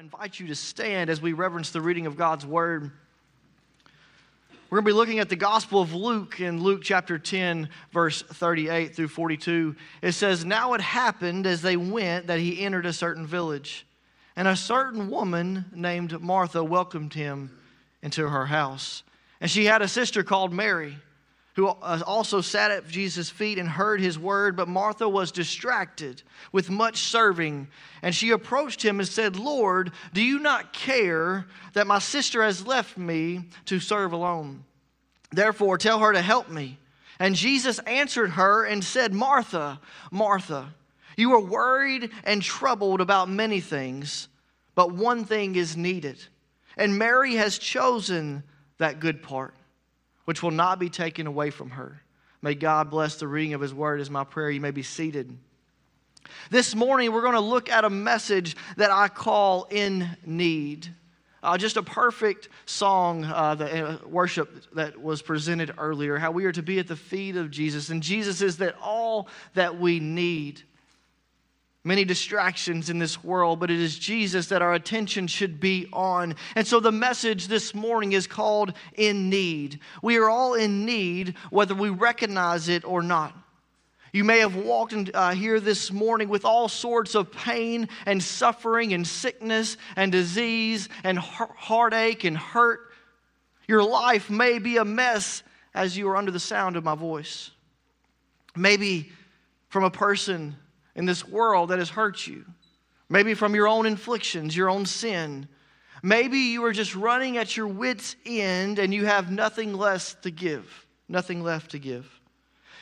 I invite you to stand as we reverence the reading of God's word. We're going to be looking at the Gospel of Luke in Luke chapter 10, verse 38 through 42. It says, Now it happened as they went that he entered a certain village, and a certain woman named Martha welcomed him into her house. And she had a sister called Mary who also sat at Jesus' feet and heard his word, but Martha was distracted with much serving. And she approached him and said, Lord, do you not care that my sister has left me to serve alone? Therefore, tell her to help me. And Jesus answered her and said, Martha, Martha, you are worried and troubled about many things, but one thing is needed. And Mary has chosen that good part which will not be taken away from her. May God bless the reading of His word, is my prayer. You may be seated. This morning, we're going to look at a message that I call In Need. Uh, just a perfect song, uh, the uh, worship that was presented earlier, how we are to be at the feet of Jesus. And Jesus is that all that we need many distractions in this world, but it is Jesus that our attention should be on. And so the message this morning is called In Need. We are all in need, whether we recognize it or not. You may have walked in, uh, here this morning with all sorts of pain and suffering and sickness and disease and heartache and hurt. Your life may be a mess as you are under the sound of my voice. Maybe from a person in this world that has hurt you. Maybe from your own inflictions, your own sin. Maybe you are just running at your wits' end and you have nothing less to give, nothing left to give.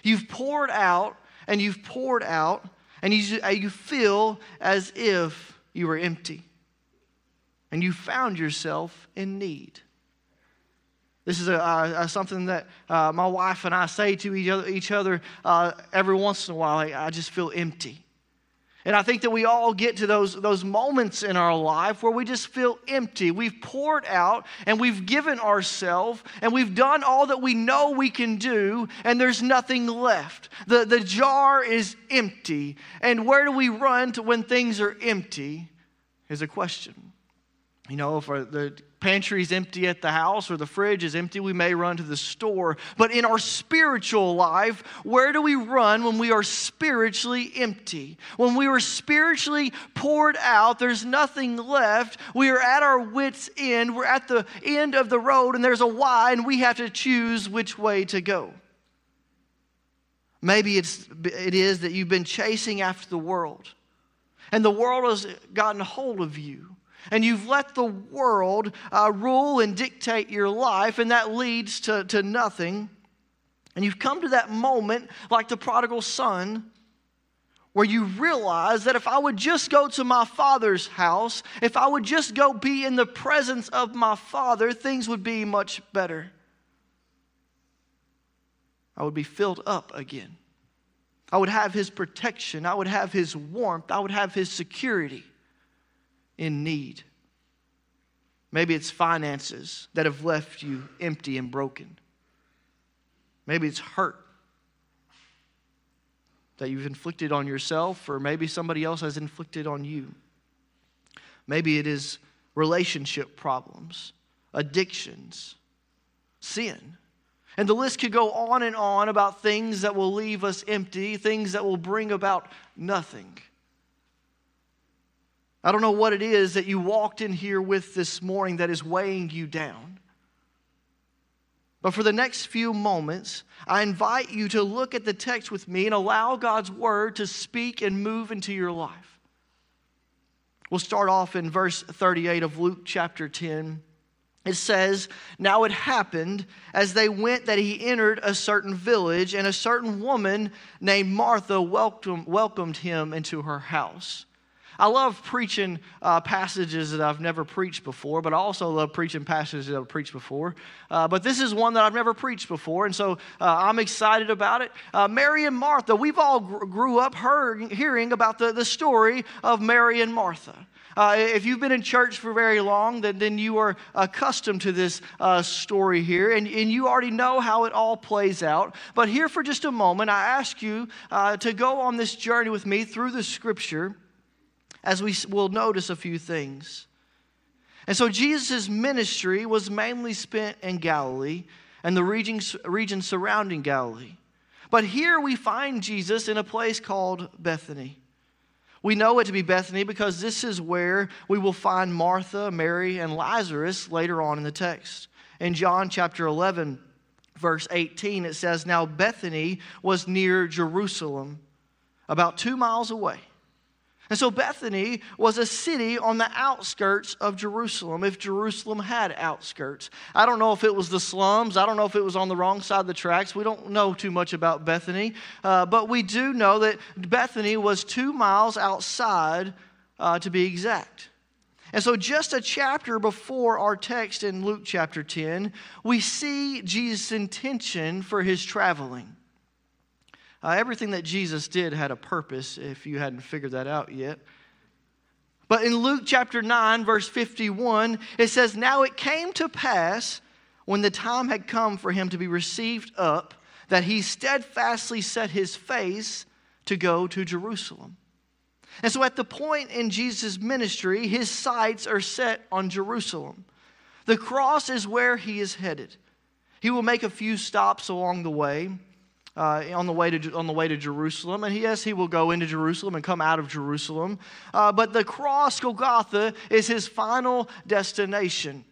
You've poured out and you've poured out and you, uh, you feel as if you were empty. And you found yourself in need. This is a, uh, something that uh, my wife and I say to each other, each other uh, every once in a while. Like, I just feel empty. And I think that we all get to those, those moments in our life where we just feel empty. We've poured out and we've given ourselves and we've done all that we know we can do, and there's nothing left. The, the jar is empty. And where do we run to when things are empty? Is a question. You know, if the pantry is empty at the house or the fridge is empty, we may run to the store. But in our spiritual life, where do we run when we are spiritually empty? When we are spiritually poured out, there's nothing left. We are at our wits' end. We're at the end of the road, and there's a Y, and we have to choose which way to go. Maybe it's, it is that you've been chasing after the world, and the world has gotten hold of you and you've let the world uh, rule and dictate your life, and that leads to, to nothing. And you've come to that moment, like the prodigal son, where you realize that if I would just go to my father's house, if I would just go be in the presence of my father, things would be much better. I would be filled up again. I would have his protection. I would have his warmth. I would have his security in need. Maybe it's finances that have left you empty and broken. Maybe it's hurt that you've inflicted on yourself, or maybe somebody else has inflicted on you. Maybe it is relationship problems, addictions, sin. And the list could go on and on about things that will leave us empty, things that will bring about nothing. I don't know what it is that you walked in here with this morning that is weighing you down. But for the next few moments, I invite you to look at the text with me and allow God's word to speak and move into your life. We'll start off in verse 38 of Luke chapter 10. It says, Now it happened as they went that he entered a certain village, and a certain woman named Martha welcomed, him into her house. I love preaching uh, passages that I've never preached before, but I also love preaching passages that I've preached before. Uh, but this is one that I've never preached before, and so uh, I'm excited about it. Uh, Mary and Martha, we've all gr- grew up hearing about the, the story of Mary and Martha. Uh, if you've been in church for very long, then, then you are accustomed to this uh, story here, and, and you already know how it all plays out. But here for just a moment, I ask you uh, to go on this journey with me through the scripture as we will notice a few things. And so Jesus' ministry was mainly spent in Galilee and the region, region surrounding Galilee. But here we find Jesus in a place called Bethany. We know it to be Bethany because this is where we will find Martha, Mary, and Lazarus later on in the text. In John chapter 11, verse 18, it says, Now Bethany was near Jerusalem, about two miles away. And so Bethany was a city on the outskirts of Jerusalem, if Jerusalem had outskirts. I don't know if it was the slums. I don't know if it was on the wrong side of the tracks. We don't know too much about Bethany. Uh, but we do know that Bethany was two miles outside, uh, to be exact. And so, just a chapter before our text in Luke chapter 10, we see Jesus' intention for his traveling. Uh, everything that Jesus did had a purpose, if you hadn't figured that out yet. But in Luke chapter 9, verse 51, it says, Now it came to pass when the time had come for him to be received up that he steadfastly set his face to go to Jerusalem. And so at the point in Jesus' ministry, his sights are set on Jerusalem. The cross is where he is headed. He will make a few stops along the way uh, on, the way to, on the way to Jerusalem. And yes, he will go into Jerusalem and come out of Jerusalem. Uh, but the cross, Golgotha, is his final destination.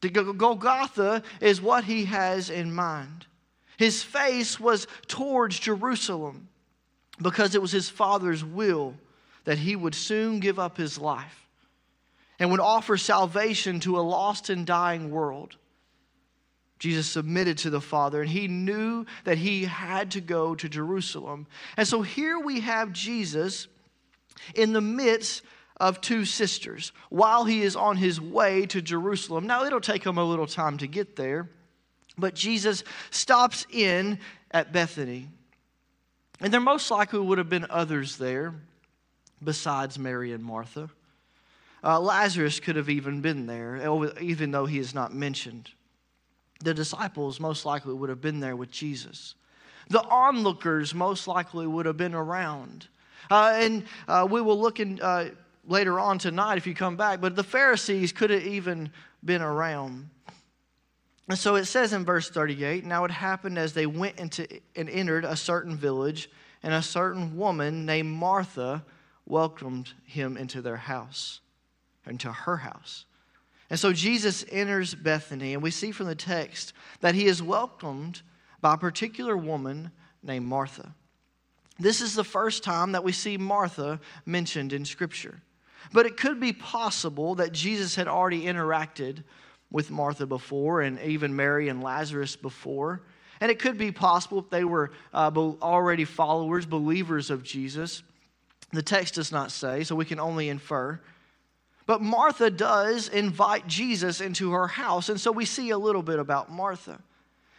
The Golgotha is what he has in mind. His face was towards Jerusalem because it was his Father's will that he would soon give up his life and would offer salvation to a lost and dying world. Jesus submitted to the Father, and he knew that he had to go to Jerusalem. And so here we have Jesus in the midst of two sisters while he is on his way to Jerusalem. Now, it'll take him a little time to get there, but Jesus stops in at Bethany. And there most likely would have been others there besides Mary and Martha. Uh, Lazarus could have even been there, even though he is not mentioned the disciples most likely would have been there with Jesus. The onlookers most likely would have been around. Uh, and uh, we will look in, uh, later on tonight if you come back, but the Pharisees could have even been around. And so it says in verse 38 Now it happened as they went into and entered a certain village, and a certain woman named Martha welcomed him into their house, into her house. And so Jesus enters Bethany, and we see from the text that he is welcomed by a particular woman named Martha. This is the first time that we see Martha mentioned in Scripture. But it could be possible that Jesus had already interacted with Martha before, and even Mary and Lazarus before. And it could be possible if they were uh, already followers, believers of Jesus. The text does not say, so we can only infer. But Martha does invite Jesus into her house. And so we see a little bit about Martha.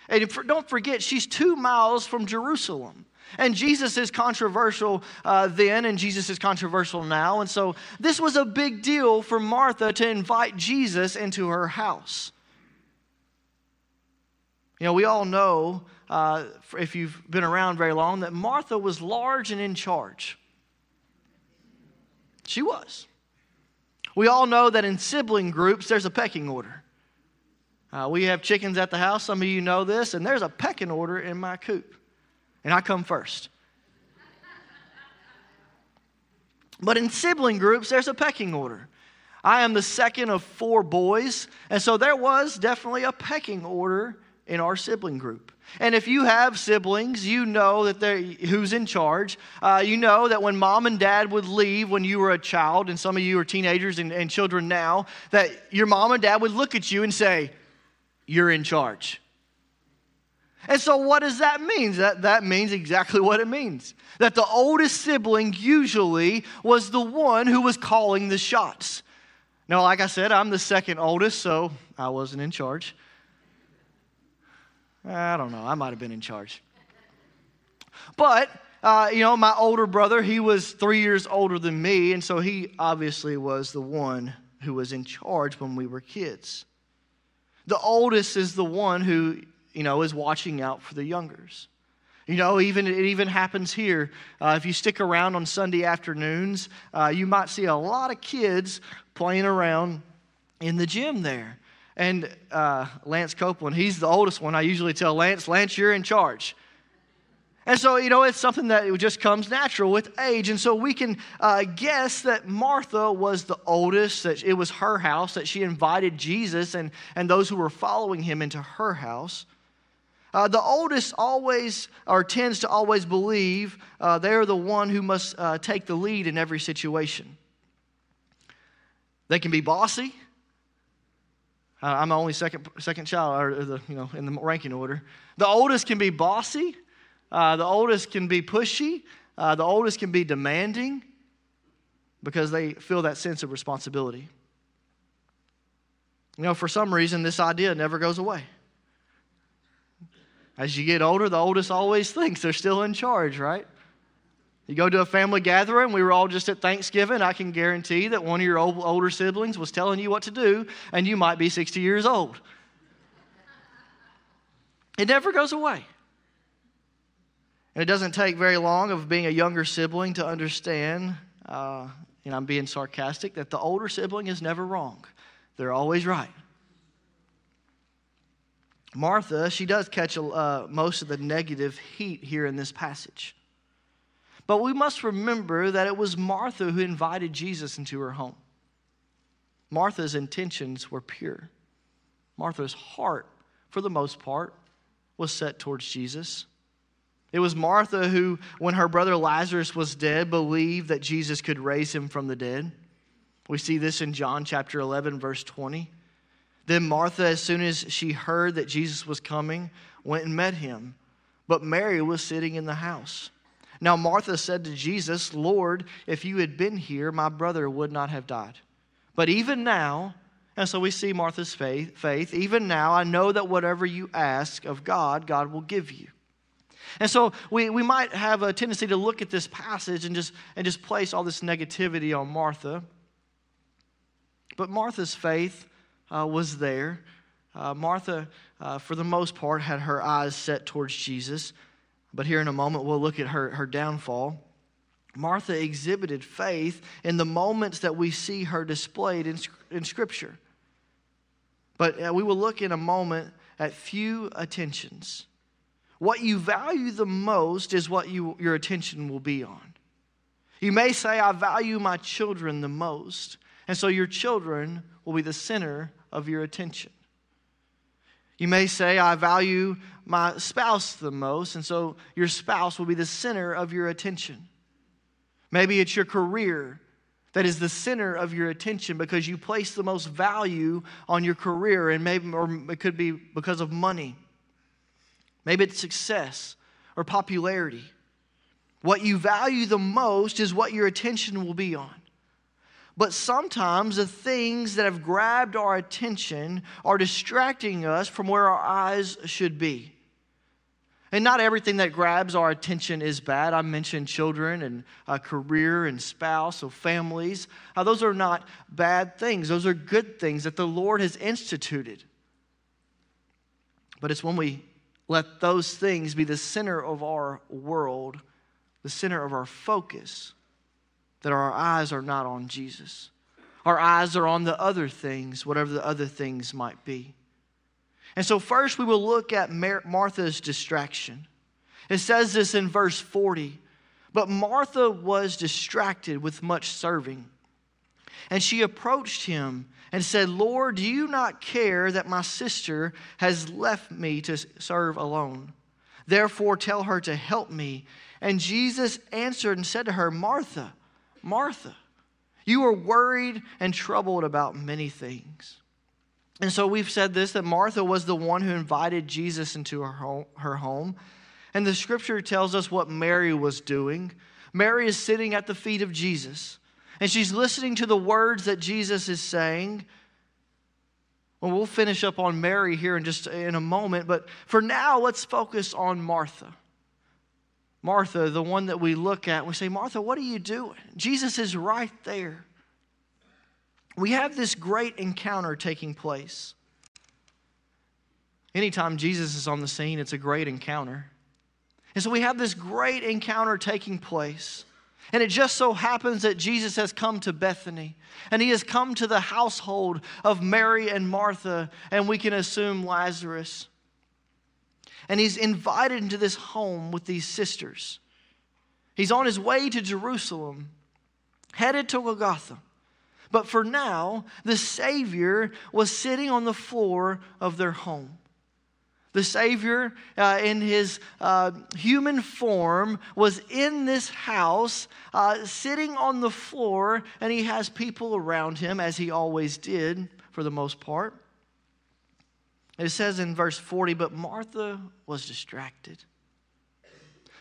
And don't forget, she's two miles from Jerusalem. And Jesus is controversial uh, then, and Jesus is controversial now. And so this was a big deal for Martha to invite Jesus into her house. You know, we all know, uh, if you've been around very long, that Martha was large and in charge. She was. We all know that in sibling groups, there's a pecking order. Uh, we have chickens at the house. Some of you know this, and there's a pecking order in my coop, and I come first. but in sibling groups, there's a pecking order. I am the second of four boys, and so there was definitely a pecking order in our sibling group. And if you have siblings, you know that they're, who's in charge. Uh, you know that when mom and dad would leave when you were a child, and some of you are teenagers and, and children now, that your mom and dad would look at you and say, You're in charge. And so, what does that mean? That, that means exactly what it means that the oldest sibling usually was the one who was calling the shots. Now, like I said, I'm the second oldest, so I wasn't in charge. I don't know. I might have been in charge. But, uh, you know, my older brother, he was three years older than me, and so he obviously was the one who was in charge when we were kids. The oldest is the one who, you know, is watching out for the youngers. You know, even it even happens here. Uh, if you stick around on Sunday afternoons, uh, you might see a lot of kids playing around in the gym there. And uh, Lance Copeland, he's the oldest one. I usually tell Lance, Lance, you're in charge. And so, you know, it's something that just comes natural with age. And so we can uh, guess that Martha was the oldest, that it was her house, that she invited Jesus and, and those who were following him into her house. Uh, the oldest always, or tends to always believe, uh, they're the one who must uh, take the lead in every situation. They can be bossy. Uh, I'm the only second, second child, or the, you know, in the ranking order. The oldest can be bossy. Uh, the oldest can be pushy. Uh, the oldest can be demanding because they feel that sense of responsibility. You know, for some reason, this idea never goes away. As you get older, the oldest always thinks they're still in charge, right? You go to a family gathering, we were all just at Thanksgiving. I can guarantee that one of your old, older siblings was telling you what to do, and you might be 60 years old. It never goes away. And it doesn't take very long of being a younger sibling to understand, uh, and I'm being sarcastic, that the older sibling is never wrong. They're always right. Martha, she does catch uh, most of the negative heat here in this passage. But we must remember that it was Martha who invited Jesus into her home. Martha's intentions were pure. Martha's heart, for the most part, was set towards Jesus. It was Martha who, when her brother Lazarus was dead, believed that Jesus could raise him from the dead. We see this in John chapter 11, verse 20. Then Martha, as soon as she heard that Jesus was coming, went and met him. But Mary was sitting in the house. Now Martha said to Jesus, Lord, if you had been here, my brother would not have died. But even now, and so we see Martha's faith, faith, even now, I know that whatever you ask of God, God will give you. And so we, we might have a tendency to look at this passage and just, and just place all this negativity on Martha. But Martha's faith uh, was there. Uh, Martha, uh, for the most part, had her eyes set towards Jesus. But here in a moment, we'll look at her, her downfall. Martha exhibited faith in the moments that we see her displayed in, in Scripture. But uh, we will look in a moment at few attentions. What you value the most is what you, your attention will be on. You may say, I value my children the most. And so your children will be the center of your attention. You may say, I value my spouse the most, and so your spouse will be the center of your attention. Maybe it's your career that is the center of your attention because you place the most value on your career, and maybe, or it could be because of money. Maybe it's success or popularity. What you value the most is what your attention will be on. But sometimes the things that have grabbed our attention are distracting us from where our eyes should be. And not everything that grabs our attention is bad. I mentioned children and a career and spouse, or families. Uh, those are not bad things, those are good things that the Lord has instituted. But it's when we let those things be the center of our world, the center of our focus, that our eyes are not on Jesus. Our eyes are on the other things, whatever the other things might be. And so, first, we will look at Martha's distraction. It says this in verse 40 But Martha was distracted with much serving. And she approached him and said, Lord, do you not care that my sister has left me to serve alone? Therefore, tell her to help me. And Jesus answered and said to her, Martha, Martha, you are worried and troubled about many things. And so we've said this that Martha was the one who invited Jesus into her home, her home. And the scripture tells us what Mary was doing. Mary is sitting at the feet of Jesus, and she's listening to the words that Jesus is saying. Well, we'll finish up on Mary here in just in a moment, but for now, let's focus on Martha. Martha, the one that we look at, we say, Martha, what are you doing? Jesus is right there. We have this great encounter taking place. Anytime Jesus is on the scene, it's a great encounter. And so we have this great encounter taking place. And it just so happens that Jesus has come to Bethany and he has come to the household of Mary and Martha, and we can assume Lazarus. And he's invited into this home with these sisters. He's on his way to Jerusalem, headed to Golgotha. But for now, the Savior was sitting on the floor of their home. The Savior, uh, in his uh, human form, was in this house, uh, sitting on the floor, and he has people around him, as he always did for the most part. It says in verse 40, but Martha was distracted.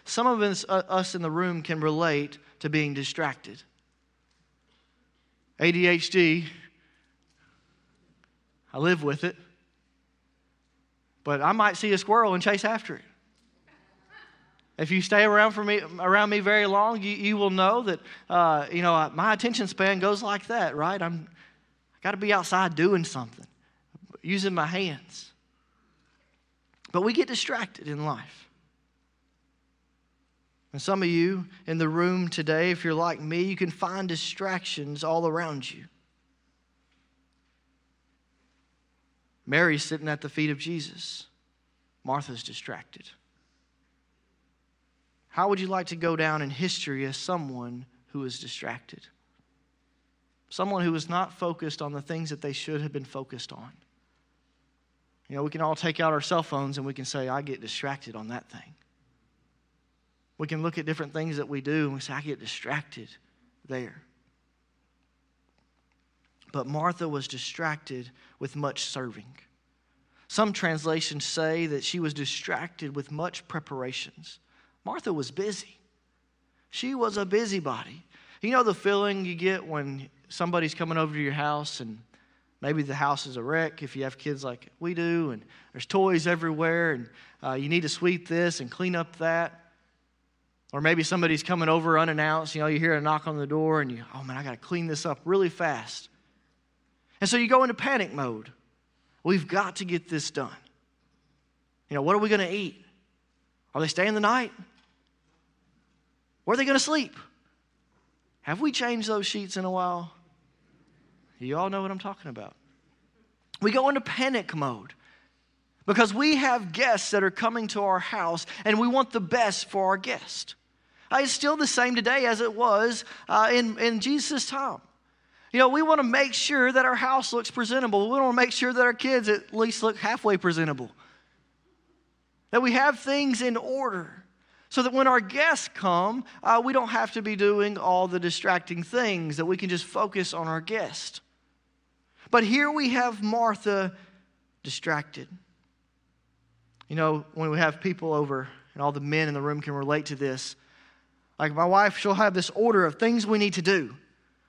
Some of us, uh, us in the room can relate to being distracted. ADHD, I live with it. But I might see a squirrel and chase after it. If you stay around, for me, around me very long, you, you will know that, uh, you know, my attention span goes like that, right? I'm, got to be outside doing something, using my hands. But we get distracted in life. And some of you in the room today, if you're like me, you can find distractions all around you. Mary's sitting at the feet of Jesus. Martha's distracted. How would you like to go down in history as someone who is distracted? Someone who is not focused on the things that they should have been focused on. You know, we can all take out our cell phones and we can say, I get distracted on that thing. We can look at different things that we do and we say, I get distracted there. But Martha was distracted with much serving. Some translations say that she was distracted with much preparations. Martha was busy. She was a busybody. You know the feeling you get when somebody's coming over to your house and maybe the house is a wreck if you have kids like we do, and there's toys everywhere, and uh, you need to sweep this and clean up that. Or maybe somebody's coming over unannounced. You know, you hear a knock on the door, and you, oh man, I got to clean this up really fast. And so you go into panic mode. We've got to get this done. You know, what are we going to eat? Are they staying the night? Where are they going to sleep? Have we changed those sheets in a while? You all know what I'm talking about. We go into panic mode because we have guests that are coming to our house and we want the best for our guest. Uh, it's still the same today as it was uh, in, in Jesus' time. You know, we want to make sure that our house looks presentable. We want to make sure that our kids at least look halfway presentable. That we have things in order so that when our guests come, uh, we don't have to be doing all the distracting things, that we can just focus on our guest. But here we have Martha distracted. You know, when we have people over, and all the men in the room can relate to this, like my wife, she'll have this order of things we need to do.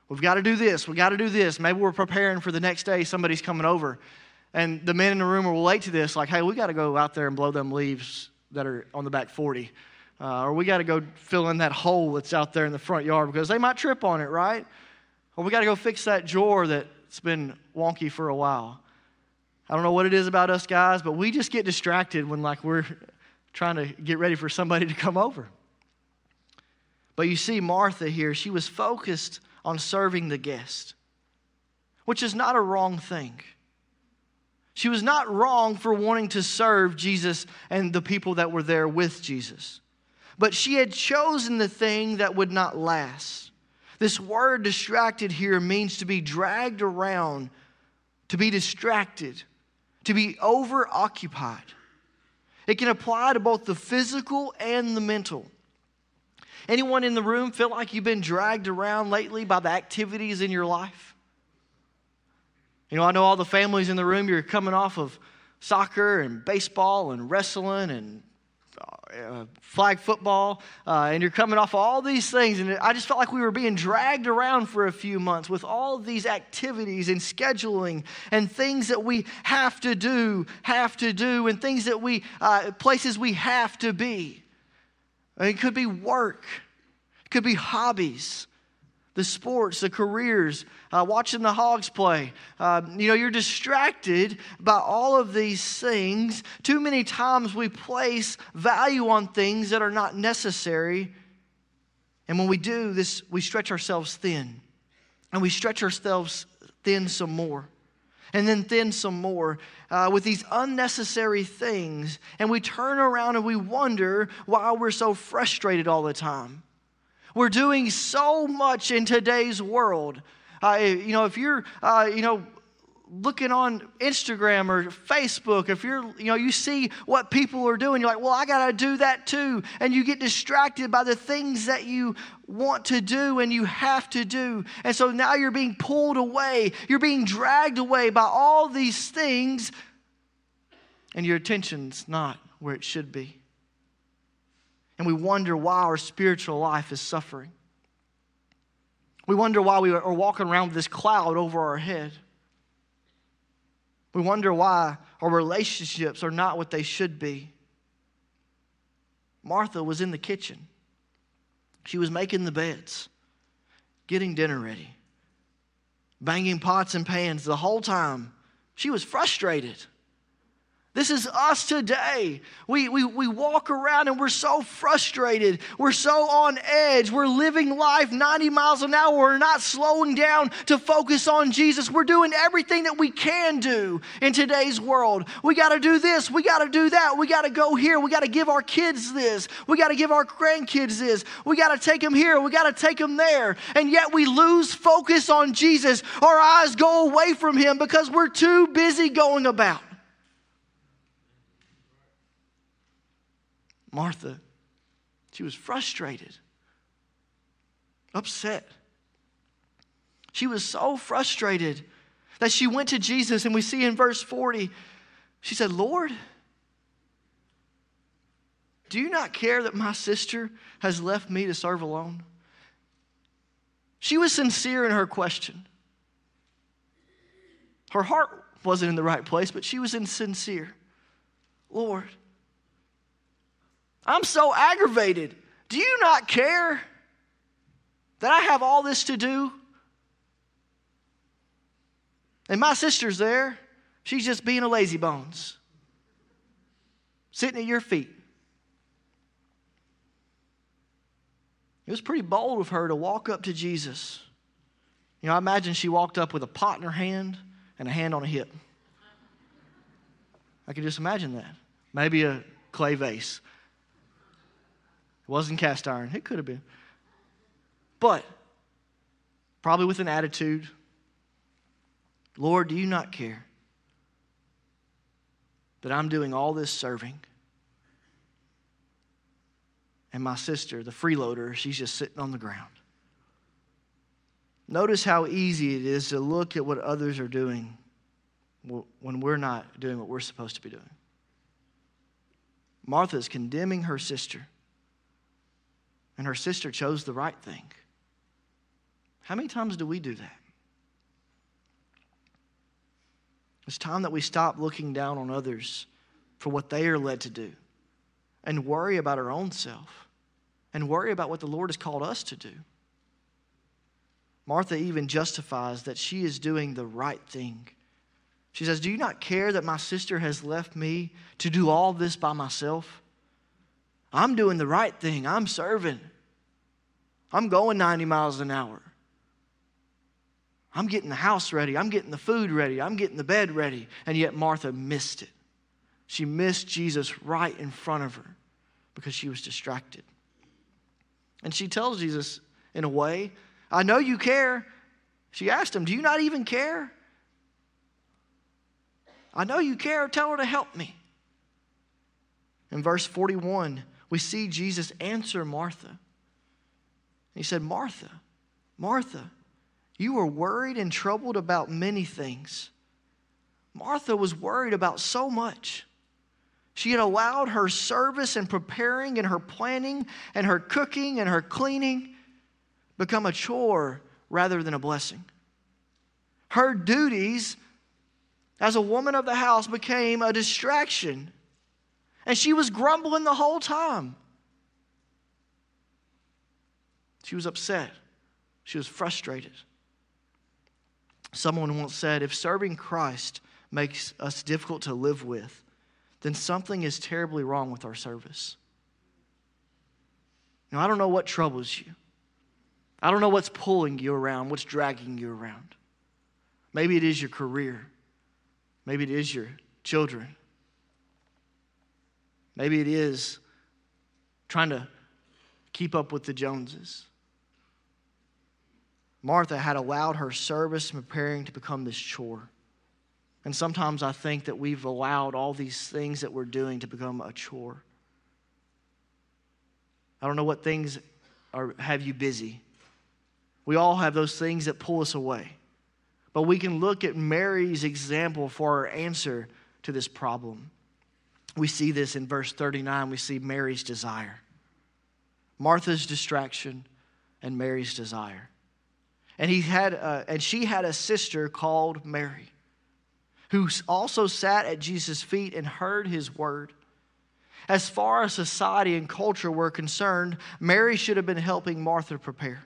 We've got to do this. We've got to do this. Maybe we're preparing for the next day, somebody's coming over. And the men in the room will relate to this, like, hey, we got to go out there and blow them leaves that are on the back 40. Uh, or we got to go fill in that hole that's out there in the front yard because they might trip on it, right? Or we got to go fix that drawer that's been wonky for a while. I don't know what it is about us guys, but we just get distracted when like we're trying to get ready for somebody to come over. But you see Martha here, she was focused on serving the guest, which is not a wrong thing. She was not wrong for wanting to serve Jesus and the people that were there with Jesus. But she had chosen the thing that would not last. This word distracted here means to be dragged around, to be distracted, to be over occupied. It can apply to both the physical and the mental. Anyone in the room feel like you've been dragged around lately by the activities in your life? You know, I know all the families in the room, you're coming off of soccer and baseball and wrestling and uh, flag football, uh, and you're coming off all these things. And I just felt like we were being dragged around for a few months with all these activities and scheduling and things that we have to do, have to do, and things that we, uh, places we have to be. It could be work, it could be hobbies, the sports, the careers, uh, watching the hogs play. Uh, you know, you're distracted by all of these things. Too many times we place value on things that are not necessary And when we do this, we stretch ourselves thin. And we stretch ourselves thin some more. And then thin some more uh, with these unnecessary things. And we turn around and we wonder why we're so frustrated all the time. We're doing so much in today's world. Uh, you know, if you're, uh, you know, looking on Instagram or Facebook, if you're, you know, you see what people are doing, you're like, well, I got to do that too. And you get distracted by the things that you want to do and you have to do. And so now you're being pulled away, you're being dragged away by all these things, and your attention's not where it should be. And we wonder why our spiritual life is suffering. We wonder why we are walking around with this cloud over our head. We wonder why our relationships are not what they should be. Martha was in the kitchen. She was making the beds, getting dinner ready, banging pots and pans the whole time. She was frustrated. This is us today. We, we, we walk around and we're so frustrated. We're so on edge. We're living life 90 miles an hour. We're not slowing down to focus on Jesus. We're doing everything that we can do in today's world. We got to do this. We got to do that. We got to go here. We got to give our kids this. We got to give our grandkids this. We got to take them here. We got to take them there. And yet we lose focus on Jesus. Our eyes go away from Him because we're too busy going about. Martha, she was frustrated, upset. She was so frustrated that she went to Jesus, and we see in verse 40, she said, Lord, do you not care that my sister has left me to serve alone? She was sincere in her question. Her heart wasn't in the right place, but she was insincere. Lord, I'm so aggravated. Do you not care that I have all this to do? And my sister's there. She's just being a lazy bones, sitting at your feet. It was pretty bold of her to walk up to Jesus. You know, I imagine she walked up with a pot in her hand and a hand on a hip. I can just imagine that. Maybe a clay vase wasn't cast iron. It could have been. But probably with an attitude Lord, do you not care that I'm doing all this serving? And my sister, the freeloader, she's just sitting on the ground. Notice how easy it is to look at what others are doing when we're not doing what we're supposed to be doing. Martha is condemning her sister and her sister chose the right thing. How many times do we do that? It's time that we stop looking down on others for what they are led to do and worry about our own self and worry about what the Lord has called us to do. Martha even justifies that she is doing the right thing. She says, Do you not care that my sister has left me to do all this by myself? I'm doing the right thing. I'm serving. I'm going 90 miles an hour. I'm getting the house ready. I'm getting the food ready. I'm getting the bed ready. And yet Martha missed it. She missed Jesus right in front of her because she was distracted. And she tells Jesus, in a way, I know you care. She asked him, Do you not even care? I know you care. Tell her to help me. In verse 41, we see Jesus answer Martha. He said, Martha, Martha, you are worried and troubled about many things. Martha was worried about so much. She had allowed her service and preparing and her planning and her cooking and her cleaning become a chore rather than a blessing. Her duties as a woman of the house became a distraction. And she was grumbling the whole time. She was upset. She was frustrated. Someone once said if serving Christ makes us difficult to live with, then something is terribly wrong with our service. Now, I don't know what troubles you. I don't know what's pulling you around, what's dragging you around. Maybe it is your career. Maybe it is your children. Maybe it is trying to keep up with the Joneses. Martha had allowed her service and preparing to become this chore. And sometimes I think that we've allowed all these things that we're doing to become a chore. I don't know what things are, have you busy. We all have those things that pull us away. But we can look at Mary's example for our answer to this problem. We see this in verse 39. We see Mary's desire, Martha's distraction, and Mary's desire. And, he had a, and she had a sister called Mary, who also sat at Jesus' feet and heard his word. As far as society and culture were concerned, Mary should have been helping Martha prepare.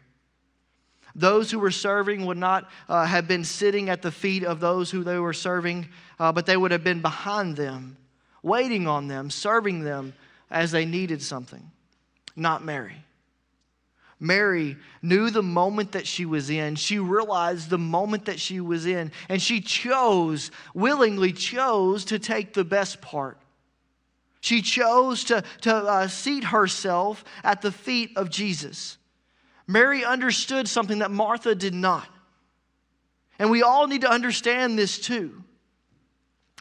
Those who were serving would not uh, have been sitting at the feet of those who they were serving, uh, but they would have been behind them, waiting on them, serving them as they needed something. Not Mary. Mary knew the moment that she was in. She realized the moment that she was in, and she chose, willingly chose to take the best part. She chose to, to uh, seat herself at the feet of Jesus. Mary understood something that Martha did not. And we all need to understand this too.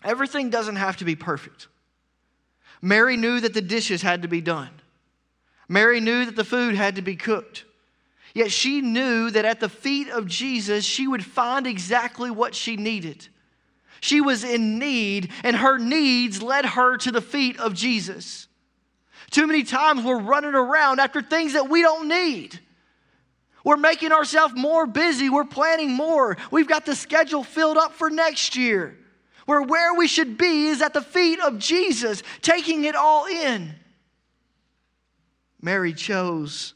Everything doesn't have to be perfect. Mary knew that the dishes had to be done. Mary knew that the food had to be cooked. Yet she knew that at the feet of Jesus, she would find exactly what she needed. She was in need, and her needs led her to the feet of Jesus. Too many times we're running around after things that we don't need. We're making ourselves more busy. We're planning more. We've got the schedule filled up for next year. Where where we should be is at the feet of Jesus, taking it all in. Mary chose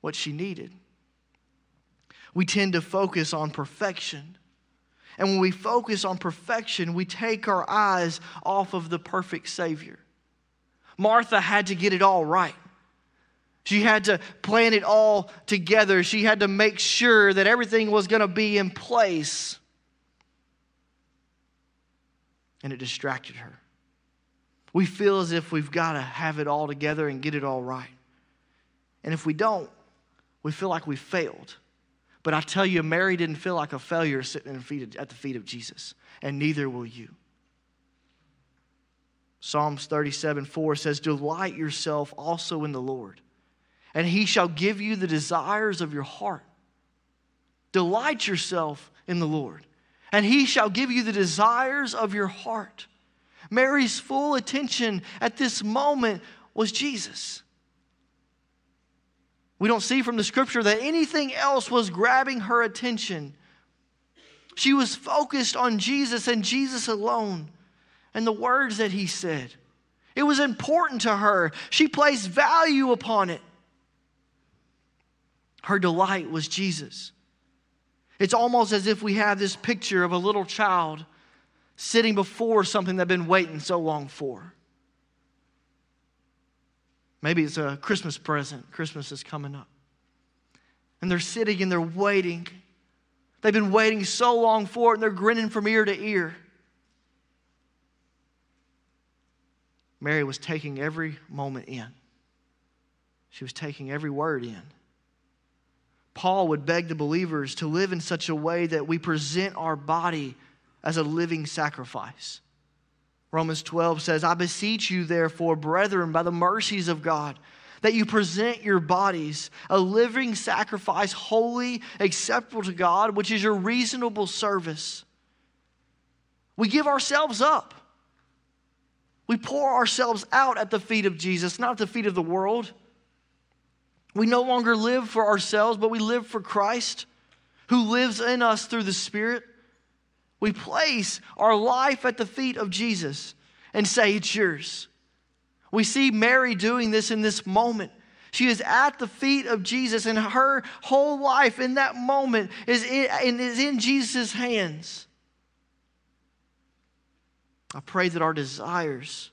what she needed. We tend to focus on perfection. And when we focus on perfection, we take our eyes off of the perfect Savior. Martha had to get it all right. She had to plan it all together. She had to make sure that everything was going to be in place. And it distracted her. We feel as if we've got to have it all together and get it all right. And if we don't, we feel like we failed. But I tell you, Mary didn't feel like a failure sitting at the feet of Jesus, and neither will you. Psalms 37 4 says, Delight yourself also in the Lord and he shall give you the desires of your heart. Delight yourself in the Lord, and he shall give you the desires of your heart. Mary's full attention at this moment was Jesus. We don't see from the scripture that anything else was grabbing her attention. She was focused on Jesus and Jesus alone and the words that he said. It was important to her. She placed value upon it. Her delight was Jesus. It's almost as if we have this picture of a little child sitting before something they've been waiting so long for. Maybe it's a Christmas present. Christmas is coming up. And they're sitting and they're waiting. They've been waiting so long for it and they're grinning from ear to ear. Mary was taking every moment in, she was taking every word in. Paul would beg the believers to live in such a way that we present our body as a living sacrifice. Romans 12 says, I beseech you, therefore, brethren, by the mercies of God, that you present your bodies a living sacrifice, holy, acceptable to God, which is your reasonable service. We give ourselves up. We pour ourselves out at the feet of Jesus, not at the feet of the world. We no longer live for ourselves, but we live for Christ who lives in us through the Spirit. We place our life at the feet of Jesus and say, It's yours. We see Mary doing this in this moment. She is at the feet of Jesus, and her whole life in that moment is in, is in Jesus' hands. I pray that our desires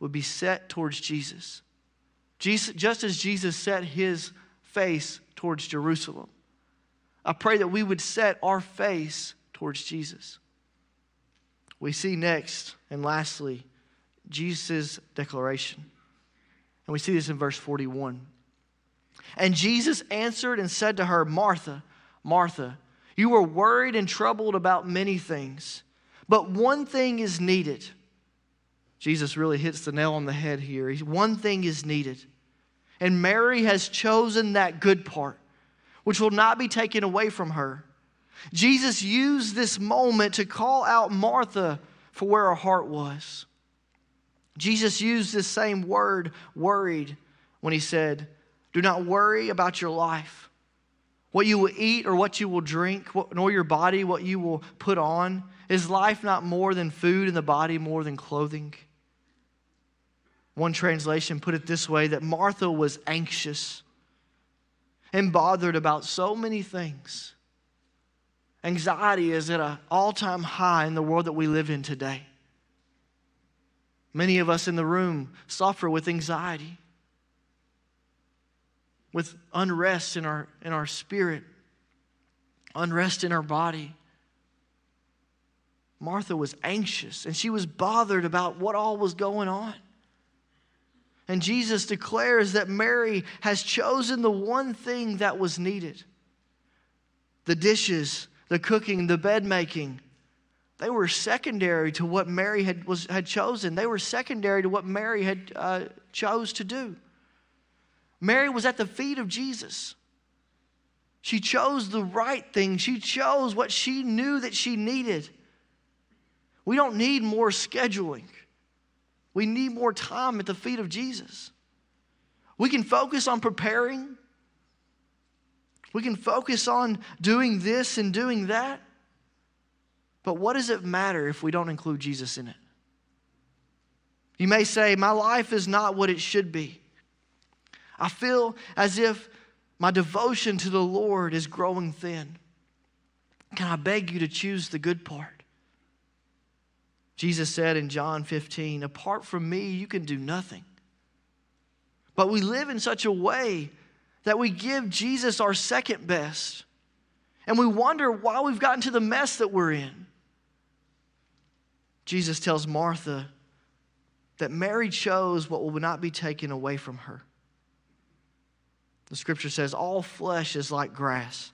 would be set towards Jesus. Jesus, just as Jesus set his face towards Jerusalem, I pray that we would set our face towards Jesus. We see next and lastly Jesus' declaration. And we see this in verse 41. And Jesus answered and said to her, Martha, Martha, you are worried and troubled about many things, but one thing is needed. Jesus really hits the nail on the head here. One thing is needed. And Mary has chosen that good part, which will not be taken away from her. Jesus used this moment to call out Martha for where her heart was. Jesus used this same word, worried, when he said, Do not worry about your life, what you will eat or what you will drink, nor your body what you will put on. Is life not more than food and the body more than clothing? One translation put it this way that Martha was anxious and bothered about so many things. Anxiety is at an all time high in the world that we live in today. Many of us in the room suffer with anxiety, with unrest in our, in our spirit, unrest in our body. Martha was anxious and she was bothered about what all was going on. And Jesus declares that Mary has chosen the one thing that was needed the dishes, the cooking, the bed making. They were secondary to what Mary had, was, had chosen. They were secondary to what Mary had uh, chose to do. Mary was at the feet of Jesus. She chose the right thing. She chose what she knew that she needed. We don't need more scheduling. We need more time at the feet of Jesus. We can focus on preparing. We can focus on doing this and doing that. But what does it matter if we don't include Jesus in it? You may say, My life is not what it should be. I feel as if my devotion to the Lord is growing thin. Can I beg you to choose the good part? Jesus said in John 15, Apart from me, you can do nothing. But we live in such a way that we give Jesus our second best. And we wonder why we've gotten to the mess that we're in. Jesus tells Martha that Mary chose what will not be taken away from her. The scripture says, All flesh is like grass,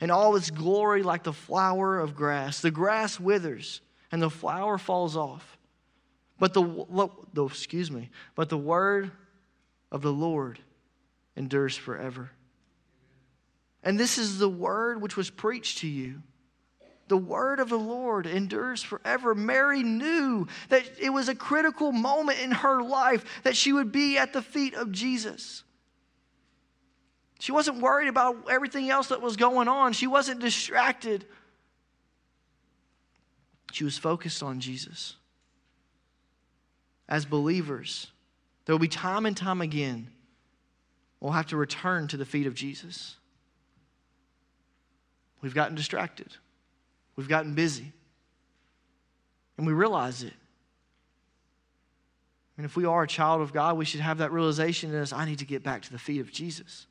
and all its glory like the flower of grass. The grass withers and the flower falls off. But the, excuse me, but the word of the Lord endures forever. And this is the word which was preached to you. The word of the Lord endures forever. Mary knew that it was a critical moment in her life that she would be at the feet of Jesus. She wasn't worried about everything else that was going on, she wasn't distracted she was focused on Jesus. As believers, there will be time and time again we'll have to return to the feet of Jesus. We've gotten distracted, we've gotten busy, and we realize it. And if we are a child of God, we should have that realization in us I need to get back to the feet of Jesus.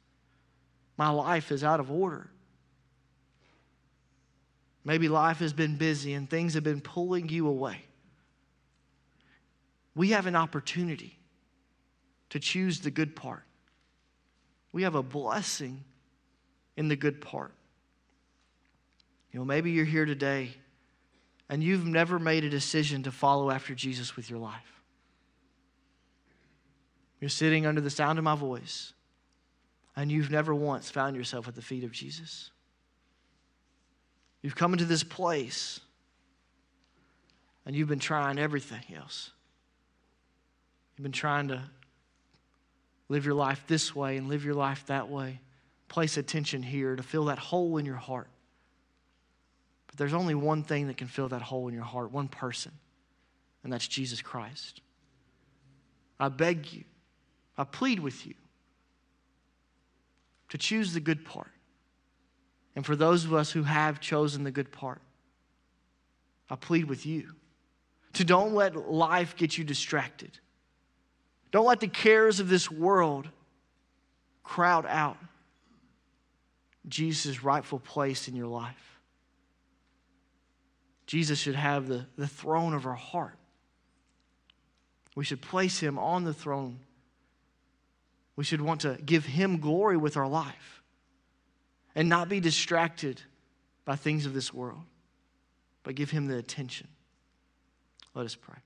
My life is out of order. Maybe life has been busy and things have been pulling you away. We have an opportunity to choose the good part. We have a blessing in the good part. You know, maybe you're here today and you've never made a decision to follow after Jesus with your life. You're sitting under the sound of my voice and you've never once found yourself at the feet of Jesus. You've come into this place and you've been trying everything else. You've been trying to live your life this way and live your life that way. Place attention here to fill that hole in your heart. But there's only one thing that can fill that hole in your heart, one person, and that's Jesus Christ. I beg you, I plead with you to choose the good part. And for those of us who have chosen the good part, I plead with you to don't let life get you distracted. Don't let the cares of this world crowd out Jesus' rightful place in your life. Jesus should have the, the throne of our heart. We should place him on the throne. We should want to give him glory with our life and not be distracted by things of this world, but give him the attention. Let us pray.